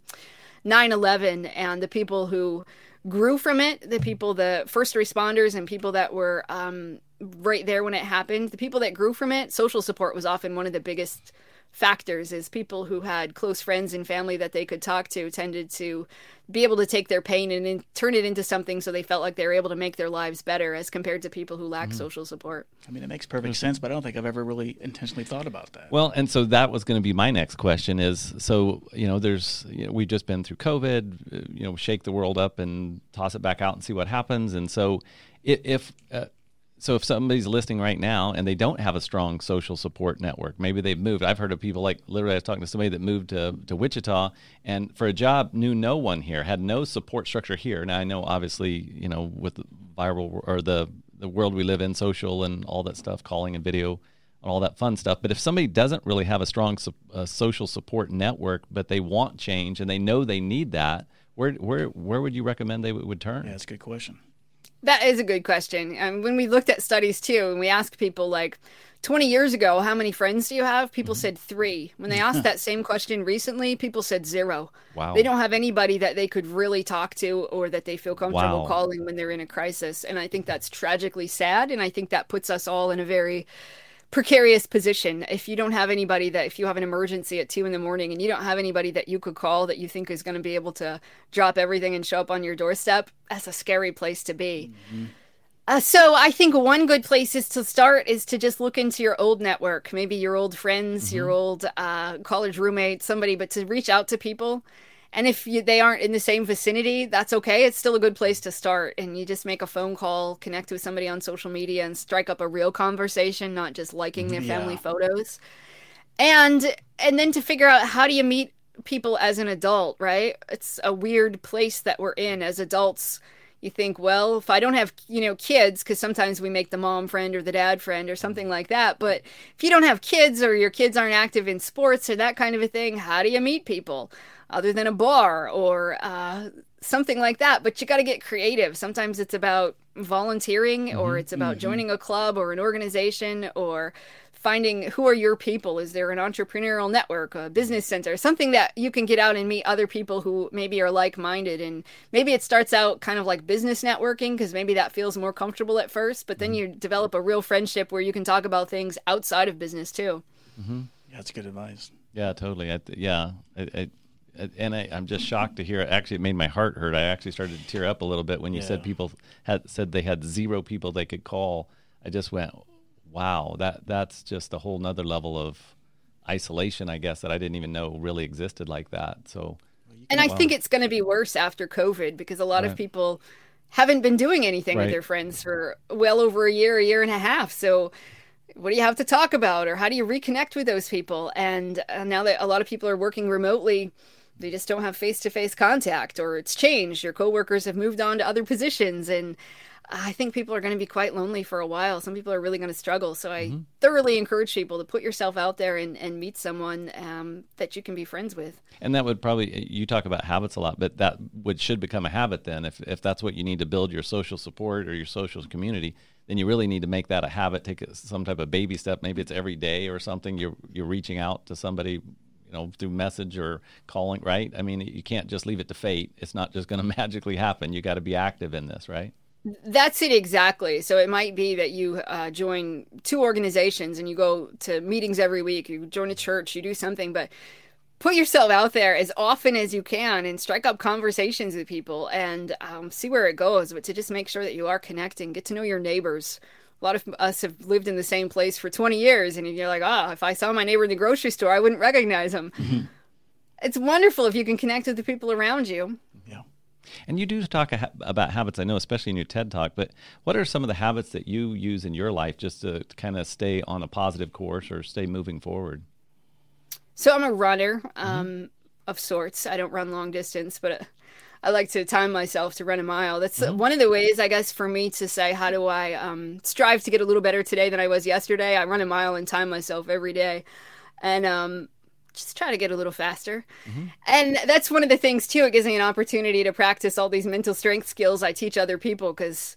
9/11 and the people who grew from it, the people, the first responders and people that were um, right there when it happened, the people that grew from it, social support was often one of the biggest factors is people who had close friends and family that they could talk to tended to be able to take their pain and in, turn it into something so they felt like they were able to make their lives better as compared to people who lack social support. I mean, it makes perfect sense, but I don't think I've ever really intentionally thought about that. Well, and so that was going to be my next question is so, you know, there's, you know, we've just been through COVID, uh, you know, shake the world up and toss it back out and see what happens. And so if, if uh, so if somebody's listening right now and they don't have a strong social support network, maybe they've moved. I've heard of people like literally I was talking to somebody that moved to, to Wichita and for a job knew no one here, had no support structure here. Now I know obviously, you know, with the viral or the the world we live in, social and all that stuff, calling and video and all that fun stuff. But if somebody doesn't really have a strong su- uh, social support network, but they want change and they know they need that, where where where would you recommend they w- would turn? yeah, that's a good question. That is a good question. And when we looked at studies too, and we asked people like 20 years ago, how many friends do you have? People Mm-hmm. said three. When they asked that same question recently, people said zero. Wow. They don't have anybody that they could really talk to or that they feel comfortable Wow. calling when they're in a crisis. And I think that's tragically sad. And I think that puts us all in a very precarious position. If you don't have anybody that if you have an emergency at two in the morning and you don't have anybody that you could call that you think is going to be able to drop everything and show up on your doorstep that's a scary place to be. Uh, so I think one good place is to start is to just look into your old network, maybe your old friends, your old uh, college roommate, somebody, but to reach out to people And if you, they aren't in the same vicinity, that's okay. It's still a good place to start. And you just make a phone call, connect with somebody on social media, and strike up a real conversation, not just liking their family Yeah. photos. And and then to figure out how do you meet people as an adult, right? It's a weird place that we're in as adults. You think, well, if I don't have, you know, kids, because sometimes we make the mom friend or the dad friend or something like that. But if you don't have kids or your kids aren't active in sports or that kind of a thing, how do you meet people other than a bar or uh, something like that? But you got to get creative. Sometimes it's about volunteering or mm-hmm. it's about mm-hmm. joining a club or an organization or finding who are your people is there an entrepreneurial network a business center something that you can get out and meet other people who maybe are like-minded and maybe it starts out kind of like business networking because maybe that feels more comfortable at first but then mm-hmm. you develop a real friendship where you can talk about things outside of business too Yeah, that's good advice. Yeah, totally. I, th- yeah, I, I, I- and I, I'm just shocked to hear. It. Actually, it made my heart hurt. I actually started to tear up a little bit when you said people had said they had zero people they could call. I just went, wow, that that's just a whole nother level of isolation, I guess, that I didn't even know really existed like that. So, and i think it's going to be worse after covid because a lot of people haven't been doing anything Right. with their friends for well over a year a year and a half so what do you have to talk about or how do you reconnect with those people and uh, now that a lot of people are working remotely they just don't have face-to-face contact or it's changed your coworkers have moved on to other positions and i think people are going to be quite lonely for a while some people are really going to struggle so i thoroughly encourage people to put yourself out there and, and meet someone um, that you can be friends with and that would probably you talk about habits a lot, but that would should become a habit then. If if that's what you need to build your social support or your social community, then you really need to make that a habit. Take some type of baby step. Maybe it's every day or something. You're you're reaching out to somebody, you know, through message or calling. Right? I mean, you can't just leave it to fate. It's not just going to magically happen. You got to be active in this, right? That's it exactly. So it might be that you uh, join two organizations and you go to meetings every week. You join a church, you do something, but put yourself out there as often as you can and strike up conversations with people and um, see where it goes. But to just make sure that you are connecting, get to know your neighbors. A lot of us have lived in the same place for 20 years, and you're like, oh, if I saw my neighbor in the grocery store, I wouldn't recognize him. It's wonderful if you can connect with the people around you. Yeah. And you do talk about habits, I know, especially in your TED talk. But what are some of the habits that you use in your life just to, to kind of stay on a positive course or stay moving forward? So I'm a runner um, of sorts. I don't run long distance, but uh, I like to time myself to run a mile. That's uh, one of the ways, I guess, for me to say, how do I um, strive to get a little better today than I was yesterday? I run a mile and time myself every day. And um, just try to get a little faster. And that's one of the things, too. It gives me an opportunity to practice all these mental strength skills I teach other people because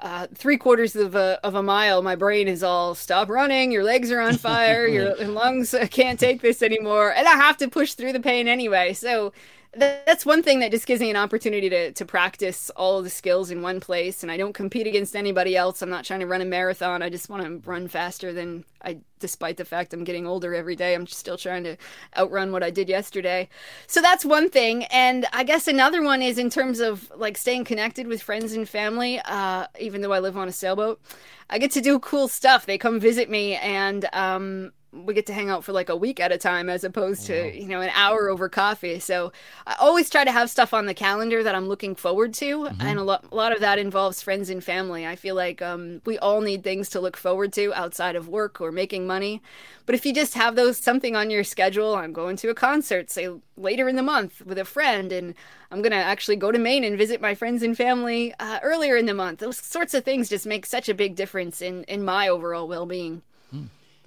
uh, three quarters of a of a mile, my brain is all stop running. Your legs are on fire. your lungs uh, can't take this anymore, and I have to push through the pain anyway. So that's one thing that just gives me an opportunity to to practice all the skills in one place. And I don't compete against anybody else. I'm not trying to run a marathon. I just want to run faster than I. Despite the fact I'm getting older every day, I'm still trying to outrun what I did yesterday. So that's one thing. And I guess another one is in terms of like staying connected with friends and family. Uh, even though I live on a sailboat, I get to do cool stuff. They come visit me and um, we get to hang out for like a week at a time as opposed to, you know, an hour over coffee. So I always try to have stuff on the calendar that I'm looking forward to. And a lot, a lot of that involves friends and family. I feel like um, we all need things to look forward to outside of work or making money. But if you just have those something on your schedule, I'm going to a concert, say later in the month with a friend, and I'm going to actually go to Maine and visit my friends and family uh, earlier in the month. Those sorts of things just make such a big difference in, in my overall well being.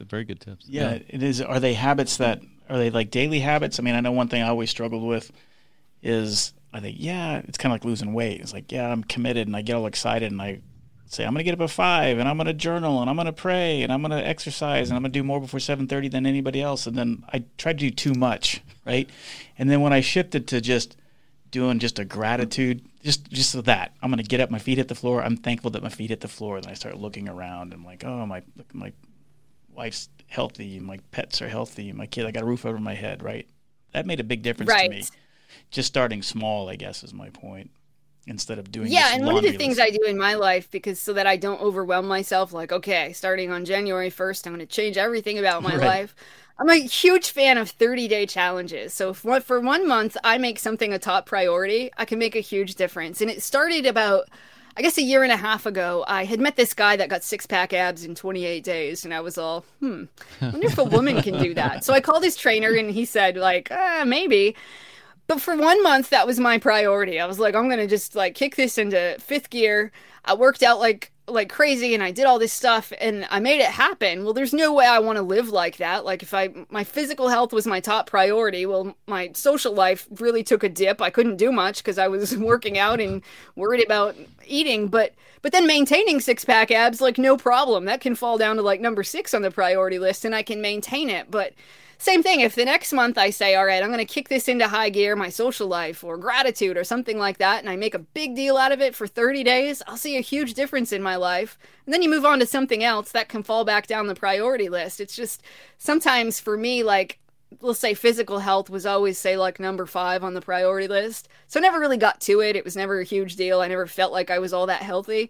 Very good tips. Yeah, it is. Are they habits that are they like daily habits? I mean, I know one thing I always struggled with is I think, yeah, it's kind of like losing weight. It's like, yeah, I'm committed and I get all excited and I say I'm going to get up at five and I'm going to journal and I'm going to pray and I'm going to exercise and I'm going to do more before 7:30 than anybody else. And then I tried to do too much, right? And then when I shifted to just doing just a gratitude, just just so that I'm going to get up, my feet hit the floor. I'm thankful that my feet hit the floor. And I start looking around and like, oh my, my wife's healthy, my pets are healthy, my kid, I got a roof over my head, right? That made a big difference Right. to me. Just starting small, I guess, is my point. Instead of doing Yeah, and one of the laundry things. I do in my life because so that I don't overwhelm myself, like, okay, starting on January 1st, I'm going to change everything about my Right. life. I'm a huge fan of 30 day challenges. So if one, for one month I make something a top priority, I can make a huge difference. And it started about, I guess, a year and a half ago. I had met this guy that got six pack abs in 28 days, and I was all, hmm, I wonder if a woman can do that. So I called his trainer, and he said, like, uh, maybe. But for one month, that was my priority. I was like, I'm gonna just like kick this into fifth gear. I worked out like like crazy and I did all this stuff and I made it happen. Well, there's no way I want to live like that. Like if I my physical health was my top priority, well, my social life really took a dip. I couldn't do much because I was working out and worried about eating, but but then maintaining six-pack abs like no problem. That can fall down to like number 6 on the priority list and I can maintain it. But same thing. If the next month I say, all right, I'm going to kick this into high gear, my social life or gratitude or something like that, and I make a big deal out of it for 30 days, I'll see a huge difference in my life. And then you move on to something else that can fall back down the priority list. It's just sometimes for me, like, let's say physical health was always, say, like number five on the priority list. So I never really got to it. It was never a huge deal. I never felt like I was all that healthy.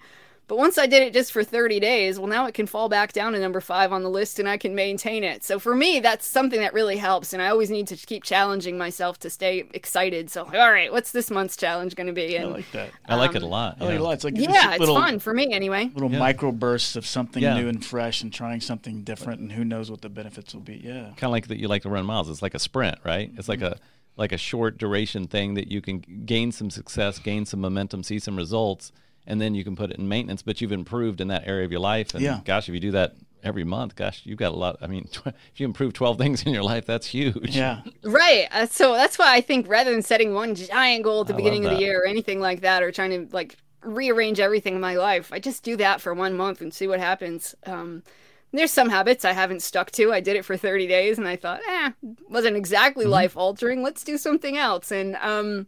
But once I did it just for 30 days, well, now it can fall back down to number five on the list and I can maintain it. So for me, that's something that really helps. And I always need to keep challenging myself to stay excited. So, all right, what's this month's challenge going to be? And, I like that. I like it a lot. I like it a lot. It's like yeah, it's, little, fun for me anyway. Little yeah. micro bursts of something yeah. new and fresh and trying something different, and who knows what the benefits will be. Yeah. Kind of like that you like to run miles. It's like a sprint, right? It's like mm-hmm. a like a short duration thing that you can gain some success, gain some momentum, see some results and then you can put it in maintenance. But you've improved in that area of your life, and yeah. gosh, if you do that every month, gosh, you've got a lot. I mean, if you improve twelve things in your life, that's huge. Yeah, right. Uh, so that's why I think rather than setting one giant goal at the I beginning of the year or anything like that, or trying to like rearrange everything in my life, I just do that for one month and see what happens. Um, there's some habits I haven't stuck to. I did it for 30 days and I thought, eh, wasn't exactly mm-hmm. life altering. Let's do something else. And um,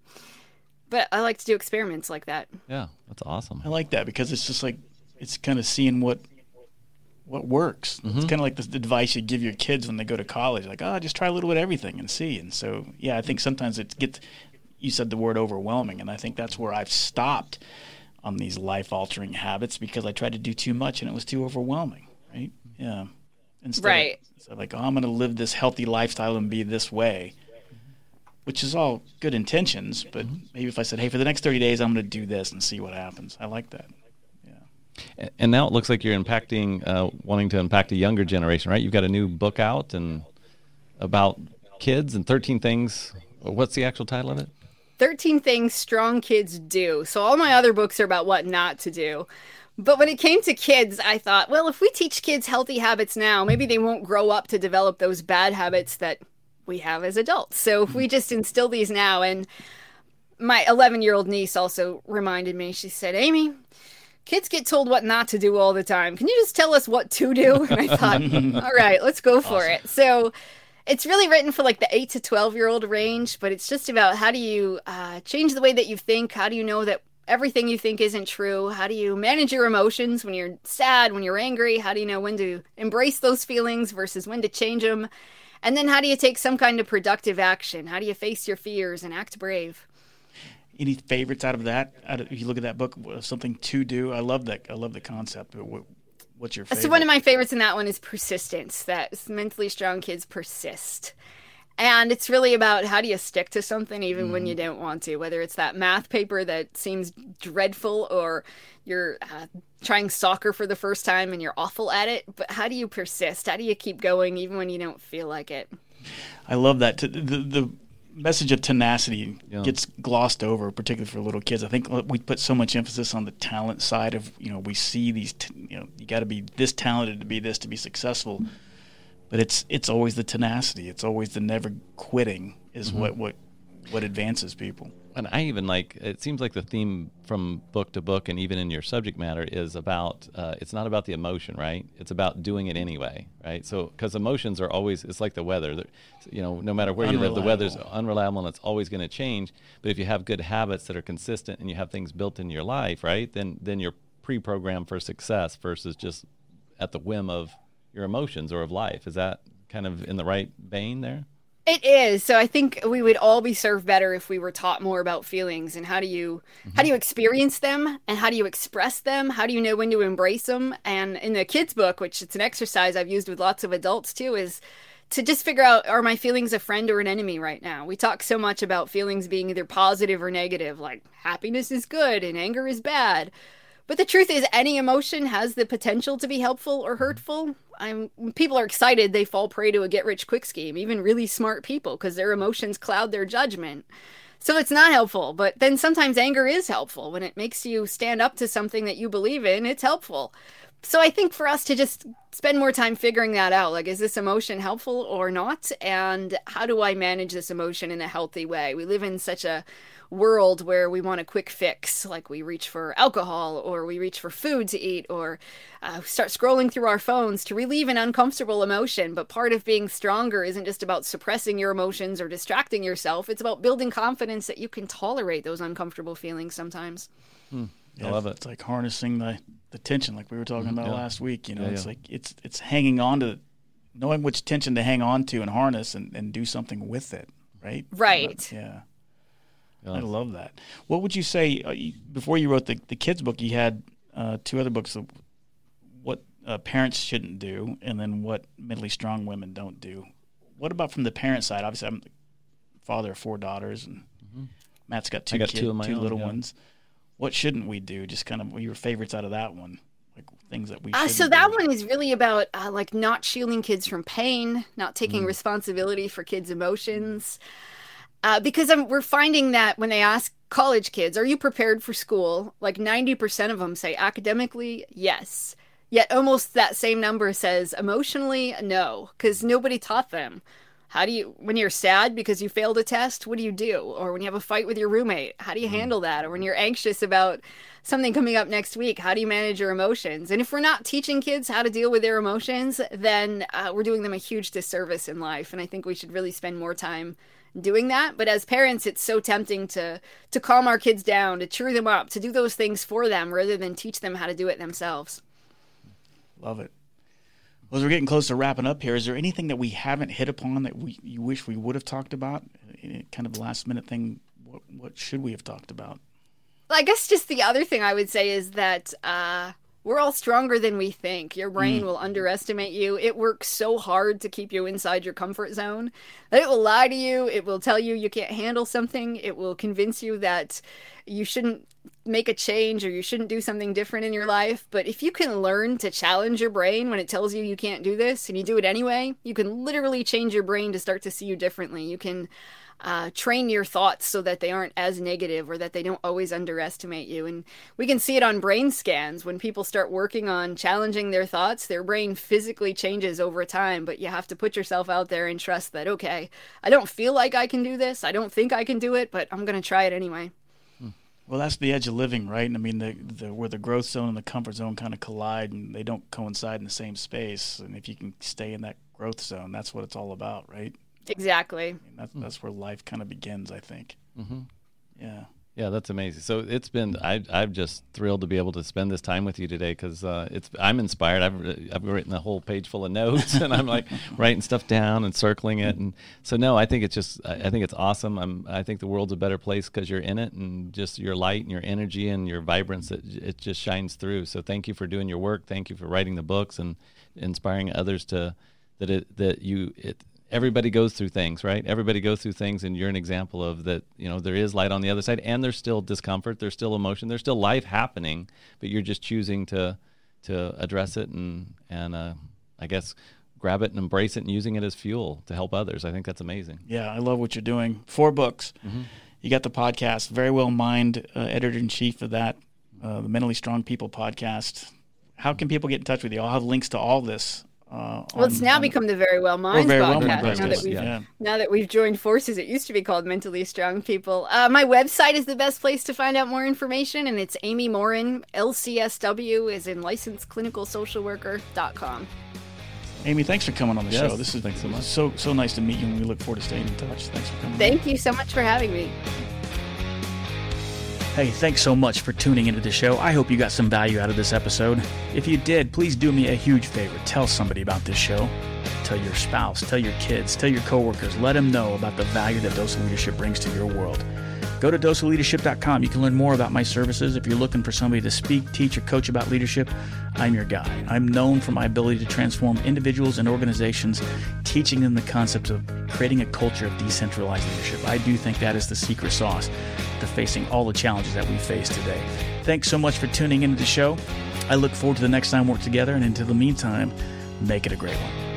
but I like to do experiments like that. Yeah, that's awesome. I like that because it's just like it's kind of seeing what what works. Mm-hmm. It's kind of like the advice you give your kids when they go to college, like, oh, just try a little bit of everything and see. And so, yeah, I think sometimes it gets. You said the word overwhelming, and I think that's where I've stopped on these life altering habits because I tried to do too much and it was too overwhelming. Right? Yeah. Instead right. Of, so like, oh, I'm going to live this healthy lifestyle and be this way which is all good intentions, but mm-hmm. maybe if I said, hey, for the next 30 days, I'm going to do this and see what happens. I like that. Yeah. And now it looks like you're impacting, uh, wanting to impact a younger generation, right? You've got a new book out and about kids and 13 things. What's the actual title of it? 13 Things Strong Kids Do. So all my other books are about what not to do. But when it came to kids, I thought, well, if we teach kids healthy habits now, maybe they won't grow up to develop those bad habits that we have as adults. So if we just instill these now, and my 11 year old niece also reminded me, she said, Amy, kids get told what not to do all the time. Can you just tell us what to do? And I thought, all right, let's go for awesome. it. So it's really written for like the 8 to 12 year old range, but it's just about how do you uh, change the way that you think? How do you know that everything you think isn't true? How do you manage your emotions when you're sad, when you're angry? How do you know when to embrace those feelings versus when to change them? And then how do you take some kind of productive action? How do you face your fears and act brave? Any favorites out of that? Out of, if you look at that book, uh, something to do. I love that. I love the concept. What, what's your favorite? So one of my favorites in that one is persistence. That mentally strong kids persist. And it's really about how do you stick to something even mm. when you mm-hmm. don't want to, whether it's that math paper that seems dreadful or you're uh, trying soccer for the first time and you're awful at it. But how do you persist? How do you keep going even when you don't feel like it? I love that. The, the message of tenacity yeah. gets glossed over, particularly for little kids. I think we put so much emphasis on the talent side of, you know, we see these, t- you know, you got to be this talented to be this to be successful. But it's it's always the tenacity. It's always the never quitting is mm-hmm. what what what advances people and I even like it seems like the theme from book to book and even in your subject matter is about uh, it's not about the emotion right it's about doing it anyway right so because emotions are always it's like the weather They're, you know no matter where unreliable. you live the weather's unreliable and it's always going to change but if you have good habits that are consistent and you have things built in your life right then then you're pre-programmed for success versus just at the whim of your emotions or of life is that kind of in the right vein there it is. So I think we would all be served better if we were taught more about feelings and how do you mm-hmm. how do you experience them and how do you express them? How do you know when to embrace them? And in the kids book, which it's an exercise I've used with lots of adults too, is to just figure out are my feelings a friend or an enemy right now? We talk so much about feelings being either positive or negative, like happiness is good and anger is bad. But the truth is, any emotion has the potential to be helpful or hurtful. I'm, people are excited, they fall prey to a get rich quick scheme, even really smart people, because their emotions cloud their judgment. So it's not helpful. But then sometimes anger is helpful. When it makes you stand up to something that you believe in, it's helpful so I think for us to just spend more time figuring that out like is this emotion helpful or not and how do I manage this emotion in a healthy way we live in such a world where we want a quick fix like we reach for alcohol or we reach for food to eat or uh, start scrolling through our phones to relieve an uncomfortable emotion but part of being stronger isn't just about suppressing your emotions or distracting yourself it's about building confidence that you can tolerate those uncomfortable feelings sometimes hmm. Yeah, I love it. It's like harnessing the, the tension, like we were talking about yeah. last week. You know, Yeah, it's yeah. like it's it's hanging on to, knowing which tension to hang on to and harness, and, and do something with it. Right. Right. Yeah. Yeah. I love that. What would you say uh, you, before you wrote the the kids book? You had uh, two other books of what uh, parents shouldn't do, and then what mentally strong women don't do. What about from the parent side? Obviously, I'm the father of four daughters, and Matt's got two Mm-hmm. got kid- two of my own, little yeah. ones. What shouldn't we do? Just kind of your favorites out of that one, like things that we. Uh, so that do. one is really about uh, like not shielding kids from pain, not taking responsibility for kids' emotions. Uh, because i we're finding that when they ask college kids, "Are you prepared for school?" Like ninety percent of them say academically, yes. Yet almost that same number says emotionally, no, because nobody taught them. How do you, when you're sad because you failed a test, what do you do? Or when you have a fight with your roommate, how do you handle that? Or when you're anxious about something coming up next week, how do you manage your emotions? And if we're not teaching kids how to deal with their emotions, then uh, we're doing them a huge disservice in life. And I think we should really spend more time doing that but as parents it's so tempting to to calm our kids down to cheer them up to do those things for them rather than teach them how to do it themselves Love it. Well, as we're getting close to wrapping up here, is there anything that we haven't hit upon that we you wish we would have talked about? Kind of the last minute thing. What what should we have talked about? I guess just the other thing I would say is that uh, we're all stronger than we think. Your brain hmm. will underestimate you. It works so hard to keep you inside your comfort zone it will lie to you. It will tell you you can't handle something. It will convince you that you shouldn't make a change or you shouldn't do something different in your life. But if you can learn to challenge your brain when it tells you you can't do this and you do it anyway, you can literally change your brain to start to see you differently. You can uh, train your thoughts so that they aren't as negative or that they don't always underestimate you. And we can see it on brain scans when people start working on challenging their thoughts, their brain physically changes over time. But you have to put yourself out there and trust that, okay, I don't feel like I can do this. I don't think I can do it, but I'm going to try it anyway. Well, that's the edge of living, right? I mean, the, the where the growth zone and the comfort zone kind of collide, and they don't coincide in the same space. And if you can stay in that growth zone, that's what it's all about, right? Exactly. I mean, that's that's where life kind of begins, I think. Mm-hmm. Yeah. Yeah, that's amazing. So it's been I I'm just thrilled to be able to spend this time with you today because uh, it's I'm inspired. I've I've written a whole page full of notes and I'm like writing stuff down and circling it and so no, I think it's just I I think it's awesome. I'm I think the world's a better place because you're in it and just your light and your energy and your vibrance it it just shines through. So thank you for doing your work. Thank you for writing the books and inspiring others to that it that you it everybody goes through things, right? Everybody goes through things, and you're an example of that. You know, there is light on the other side, and there's still discomfort, there's still emotion, there's still life happening, but you're just choosing to to address it and and uh, I guess grab it and embrace it and using it as fuel to help others. I think that's amazing. Yeah, I love what you're doing. Four books. You got the podcast, Verywell Mind, uh, editor in chief of that, uh, the Mentally Strong People podcast. How can people get in touch with you? I'll have links to all this. Uh, Well, it's now on- become the Verywell or Minds very well podcast. now, that we've, Yeah. now that we've joined forces, it used to be called Mentally Strong People. Uh, my website is the best place to find out more information, and it's Amy Morin, LCSW, is in licensed clinical social worker.com. Amy, thanks for coming on the Yes, show. This is thanks so much. So so nice to meet you, and we look forward to staying in touch. Thanks for coming. Thank you so much for having me. Hey, thanks so much for tuning into the show. I hope you got some value out of this episode. If you did, please do me a huge favor. Tell somebody about this show. Tell your spouse, tell your kids, tell your coworkers. Let them know about the value that Dose Leadership brings to your world. Go to doseofleadership.com. You can learn more about my services. If you're looking for somebody to speak, teach, or coach about leadership, I'm your guy. I'm known for my ability to transform individuals and organizations, teaching them the concept of creating a culture of decentralized leadership. I do think that is the secret sauce to facing all the challenges that we face today. Thanks so much for tuning into the show. I look forward to the next time we're together, and until the meantime, make it a great one.